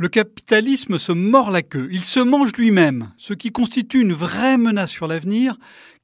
Le capitalisme se mord la queue, il se mange lui-même, ce qui constitue une vraie menace sur l'avenir,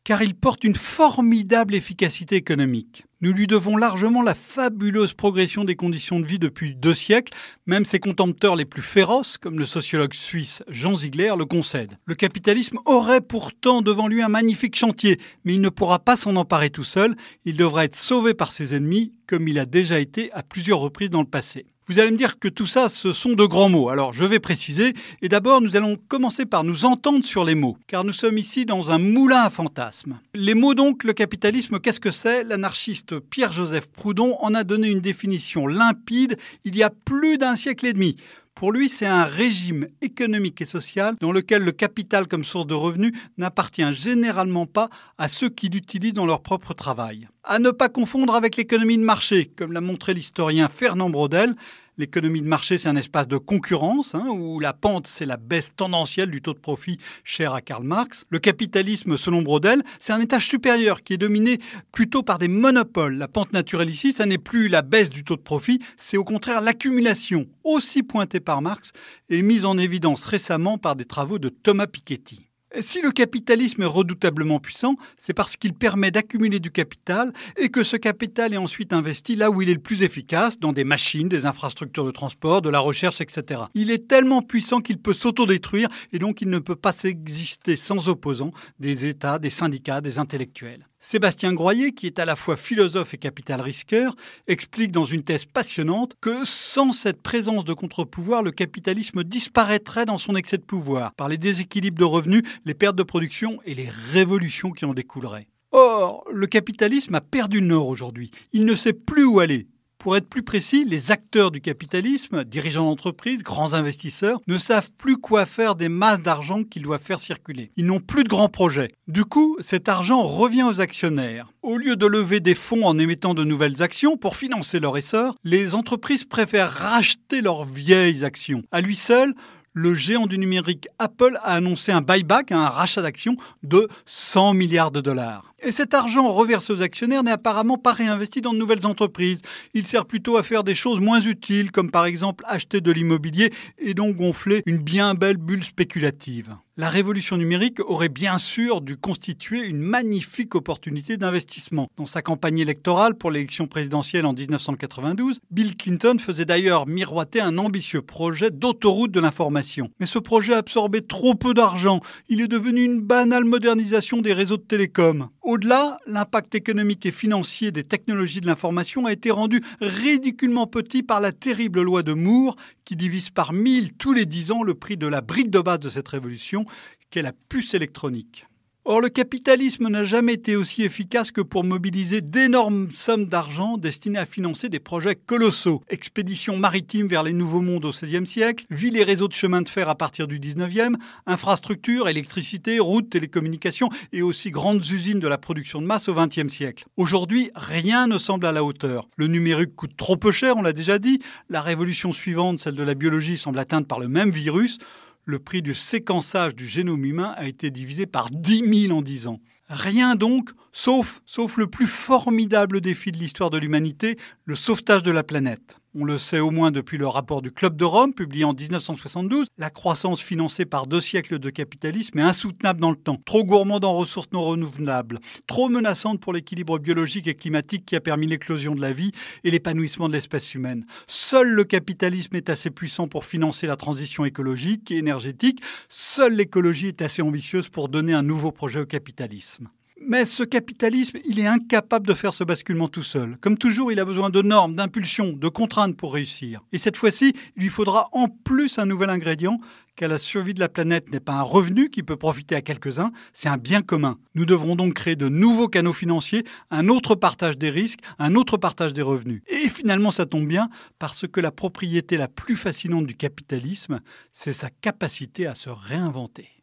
car il porte une formidable efficacité économique. Nous lui devons largement la fabuleuse progression des conditions de vie depuis deux siècles, même ses contempteurs les plus féroces, comme le sociologue suisse Jean Ziegler, le concèdent. Le capitalisme aurait pourtant devant lui un magnifique chantier, mais il ne pourra pas s'en emparer tout seul, il devra être sauvé par ses ennemis, comme il a déjà été à plusieurs reprises dans le passé. Vous allez me dire que tout ça, ce sont de grands mots. Alors je vais préciser. Et d'abord, nous allons commencer par nous entendre sur les mots, car nous sommes ici dans un moulin à fantasmes. Les mots donc, le capitalisme, qu'est-ce que c'est? L'anarchiste Pierre-Joseph Proudhon en a donné une définition limpide il y a plus d'un siècle et demi. Pour lui, c'est un régime économique et social dans lequel le capital comme source de revenus n'appartient généralement pas à ceux qui l'utilisent dans leur propre travail. À ne pas confondre avec l'économie de marché, comme l'a montré l'historien Fernand Braudel, L'économie de marché, c'est un espace de concurrence, hein, où la pente, c'est la baisse tendancielle du taux de profit cher à Karl Marx. Le capitalisme, selon Brodel, c'est un étage supérieur qui est dominé plutôt par des monopoles. La pente naturelle ici, ça n'est plus la baisse du taux de profit, c'est au contraire l'accumulation, aussi pointée par Marx et mise en évidence récemment par des travaux de Thomas Piketty. Si le capitalisme est redoutablement puissant, c'est parce qu'il permet d'accumuler du capital et que ce capital est ensuite investi là où il est le plus efficace, dans des machines, des infrastructures de transport, de la recherche, etc. Il est tellement puissant qu'il peut s'autodétruire et donc il ne peut pas exister sans opposants des États, des syndicats, des intellectuels. Sébastien Groyer, qui est à la fois philosophe et capital risqueur, explique dans une thèse passionnante que sans cette présence de contre-pouvoir, le capitalisme disparaîtrait dans son excès de pouvoir, par les déséquilibres de revenus, les pertes de production et les révolutions qui en découleraient. Or, le capitalisme a perdu le nord aujourd'hui. Il ne sait plus où aller. Pour être plus précis, les acteurs du capitalisme, dirigeants d'entreprises, grands investisseurs, ne savent plus quoi faire des masses d'argent qu'ils doivent faire circuler. Ils n'ont plus de grands projets. Du coup, cet argent revient aux actionnaires. Au lieu de lever des fonds en émettant de nouvelles actions pour financer leur essor, les entreprises préfèrent racheter leurs vieilles actions. À lui seul, le géant du numérique Apple a annoncé un buyback, un rachat d'actions de 100 milliards de dollars. Et cet argent reversé aux actionnaires n'est apparemment pas réinvesti dans de nouvelles entreprises. Il sert plutôt à faire des choses moins utiles, comme par exemple acheter de l'immobilier et donc gonfler une bien belle bulle spéculative. La révolution numérique aurait bien sûr dû constituer une magnifique opportunité d'investissement. Dans sa campagne électorale pour l'élection présidentielle en 1992, Bill Clinton faisait d'ailleurs miroiter un ambitieux projet d'autoroute de l'information. Mais ce projet absorbait trop peu d'argent. Il est devenu une banale modernisation des réseaux de télécom. Au-delà, l'impact économique et financier des technologies de l'information a été rendu ridiculement petit par la terrible loi de Moore qui divise par mille tous les dix ans le prix de la brique de base de cette révolution, qu'est la puce électronique. Or, le capitalisme n'a jamais été aussi efficace que pour mobiliser d'énormes sommes d'argent destinées à financer des projets colossaux. Expéditions maritimes vers les nouveaux mondes au XVIe siècle, villes et réseaux de chemin de fer à partir du XIXe, infrastructures, électricité, routes, télécommunications et aussi grandes usines de la production de masse au XXe siècle. Aujourd'hui, rien ne semble à la hauteur. Le numérique coûte trop peu cher, on l'a déjà dit. La révolution suivante, celle de la biologie, semble atteinte par le même virus le prix du séquençage du génome humain a été divisé par 10 000 en 10 ans. Rien donc, sauf, sauf le plus formidable défi de l'histoire de l'humanité, le sauvetage de la planète. On le sait au moins depuis le rapport du Club de Rome, publié en 1972, la croissance financée par deux siècles de capitalisme est insoutenable dans le temps, trop gourmande en ressources non renouvelables, trop menaçante pour l'équilibre biologique et climatique qui a permis l'éclosion de la vie et l'épanouissement de l'espèce humaine. Seul le capitalisme est assez puissant pour financer la transition écologique et énergétique, seule l'écologie est assez ambitieuse pour donner un nouveau projet au capitalisme. Mais ce capitalisme, il est incapable de faire ce basculement tout seul. Comme toujours, il a besoin de normes, d'impulsions, de contraintes pour réussir. Et cette fois-ci, il lui faudra en plus un nouvel ingrédient, car la survie de la planète n'est pas un revenu qui peut profiter à quelques-uns, c'est un bien commun. Nous devrons donc créer de nouveaux canaux financiers, un autre partage des risques, un autre partage des revenus. Et finalement, ça tombe bien, parce que la propriété la plus fascinante du capitalisme, c'est sa capacité à se réinventer.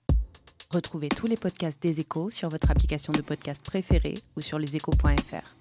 Retrouvez tous les podcasts des échos sur votre application de podcast préférée ou sur leséchos.fr.